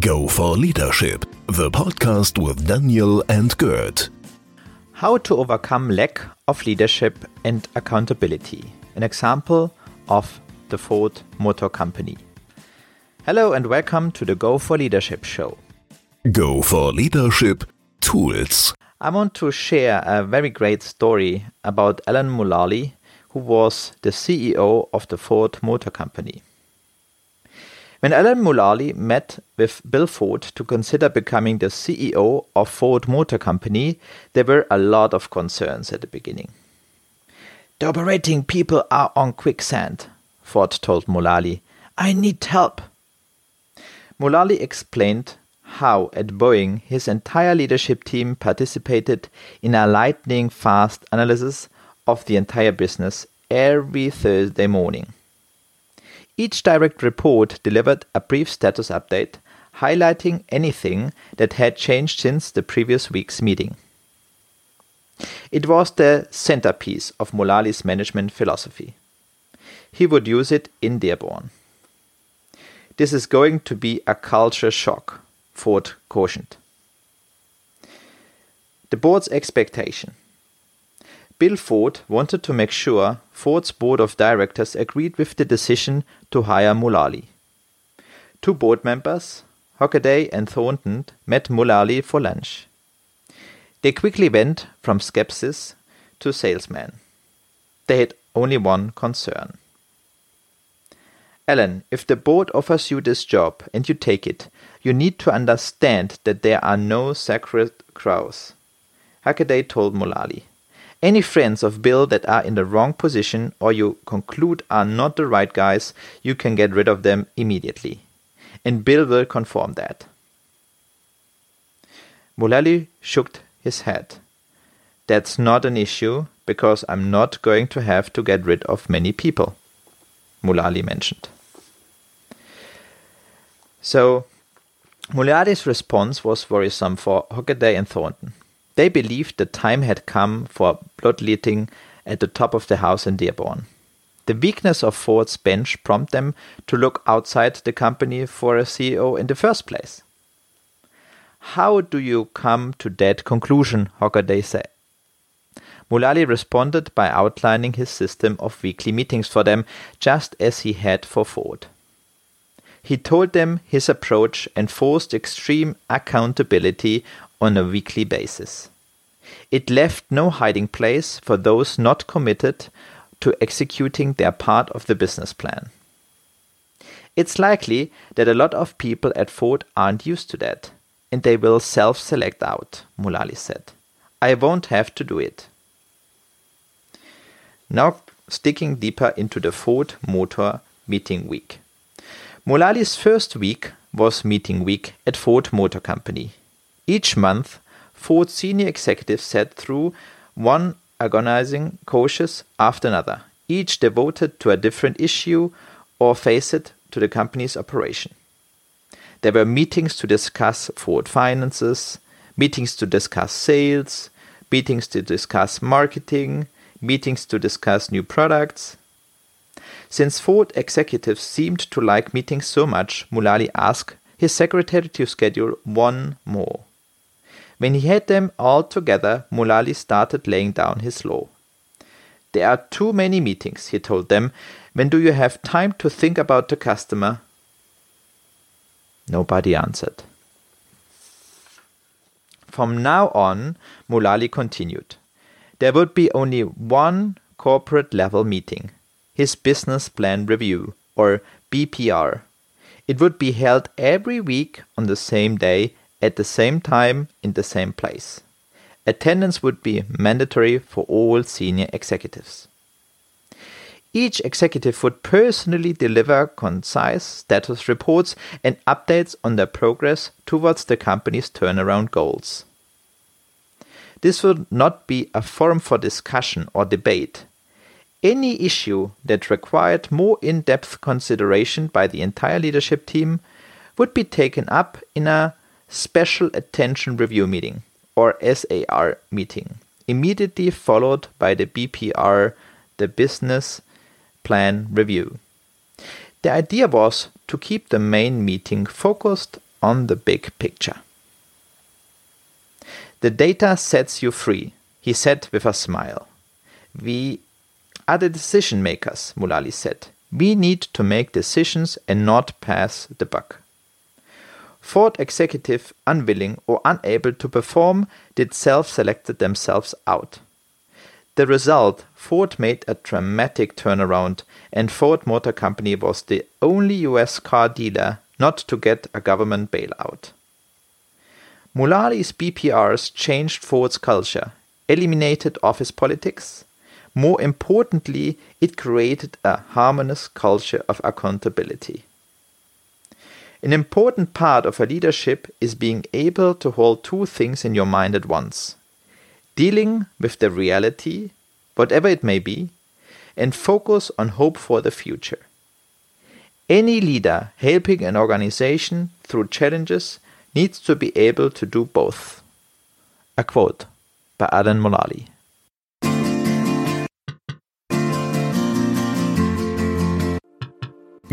Go for Leadership, the podcast with Daniel and Gert. How to overcome lack of leadership and accountability. An example of the Ford Motor Company. Hello and welcome to the Go for Leadership show. Go for Leadership Tools. I want to share a very great story about Alan Mulally, who was the CEO of the Ford Motor Company. When Alan Mulally met with Bill Ford to consider becoming the CEO of Ford Motor Company, there were a lot of concerns at the beginning. The operating people are on quicksand, Ford told Mulally. I need help. Mulally explained how at Boeing his entire leadership team participated in a lightning fast analysis of the entire business every Thursday morning. Each direct report delivered a brief status update, highlighting anything that had changed since the previous week's meeting. It was the centerpiece of Mulally's management philosophy. He would use it in Dearborn. This is going to be a culture shock, Ford cautioned. The board's expectation Bill Ford wanted to make sure Ford's board of directors agreed with the decision to hire Mulally. Two board members, Hockaday and Thornton, met Mulally for lunch. They quickly went from skepsis to salesman. They had only one concern. Alan, if the board offers you this job and you take it, you need to understand that there are no sacred cows. Hockaday told Mulally. Any friends of Bill that are in the wrong position or you conclude are not the right guys, you can get rid of them immediately. And Bill will confirm that. Mulally shook his head. That's not an issue because I'm not going to have to get rid of many people, Mulally mentioned. So, Mulally's response was worrisome for Hockaday and Thornton. They believed the time had come for bloodletting at the top of the house in Dearborn. The weakness of Ford's bench prompted them to look outside the company for a CEO in the first place. How do you come to that conclusion? Hockaday said. Mulally responded by outlining his system of weekly meetings for them, just as he had for Ford. He told them his approach enforced extreme accountability on a weekly basis. It left no hiding place for those not committed to executing their part of the business plan. It's likely that a lot of people at Ford aren't used to that, and they will self select out, Mulally said. I won't have to do it. Now, sticking deeper into the Ford Motor meeting week. Mulally's first week was meeting week at Ford Motor Company. Each month, Ford senior executives sat through one agonizing cautious after another, each devoted to a different issue or facet to the company's operation. There were meetings to discuss Ford finances, meetings to discuss sales, meetings to discuss marketing, meetings to discuss new products. Since Ford executives seemed to like meetings so much, Mulally asked his secretary to schedule one more. When he had them all together, Mulally started laying down his law. There are too many meetings, he told them. When do you have time to think about the customer? Nobody answered. From now on, Mulally continued, there would be only one corporate level meeting, his business plan review, or BPR. It would be held every week on the same day at the same time in the same place. Attendance would be mandatory for all senior executives. Each executive would personally deliver concise status reports and updates on their progress towards the company's turnaround goals. This would not be a forum for discussion or debate. Any issue that required more in depth consideration by the entire leadership team would be taken up in a Special Attention Review Meeting, or SAR meeting, immediately followed by the BPR, the Business Plan Review. The idea was to keep the main meeting focused on the big picture. The data sets you free, he said with a smile. We the decision makers, Mulally said. We need to make decisions and not pass the buck. Ford executive unwilling or unable to perform did self-selected themselves out. The result, Ford made a dramatic turnaround and Ford Motor Company was the only US car dealer not to get a government bailout. Mulally's BPRs changed Ford's culture, eliminated office politics. More importantly, it created a harmonious culture of accountability. An important part of a leadership is being able to hold two things in your mind at once dealing with the reality, whatever it may be, and focus on hope for the future. Any leader helping an organization through challenges needs to be able to do both. A quote by Alan Mulally.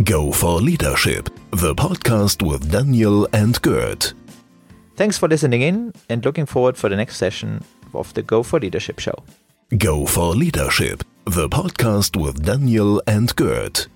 Go for Leadership, the podcast with Daniel and Gerd. Thanks for listening in and looking forward for the next session of the Go for Leadership show. Go for Leadership, the podcast with Daniel and Gerd.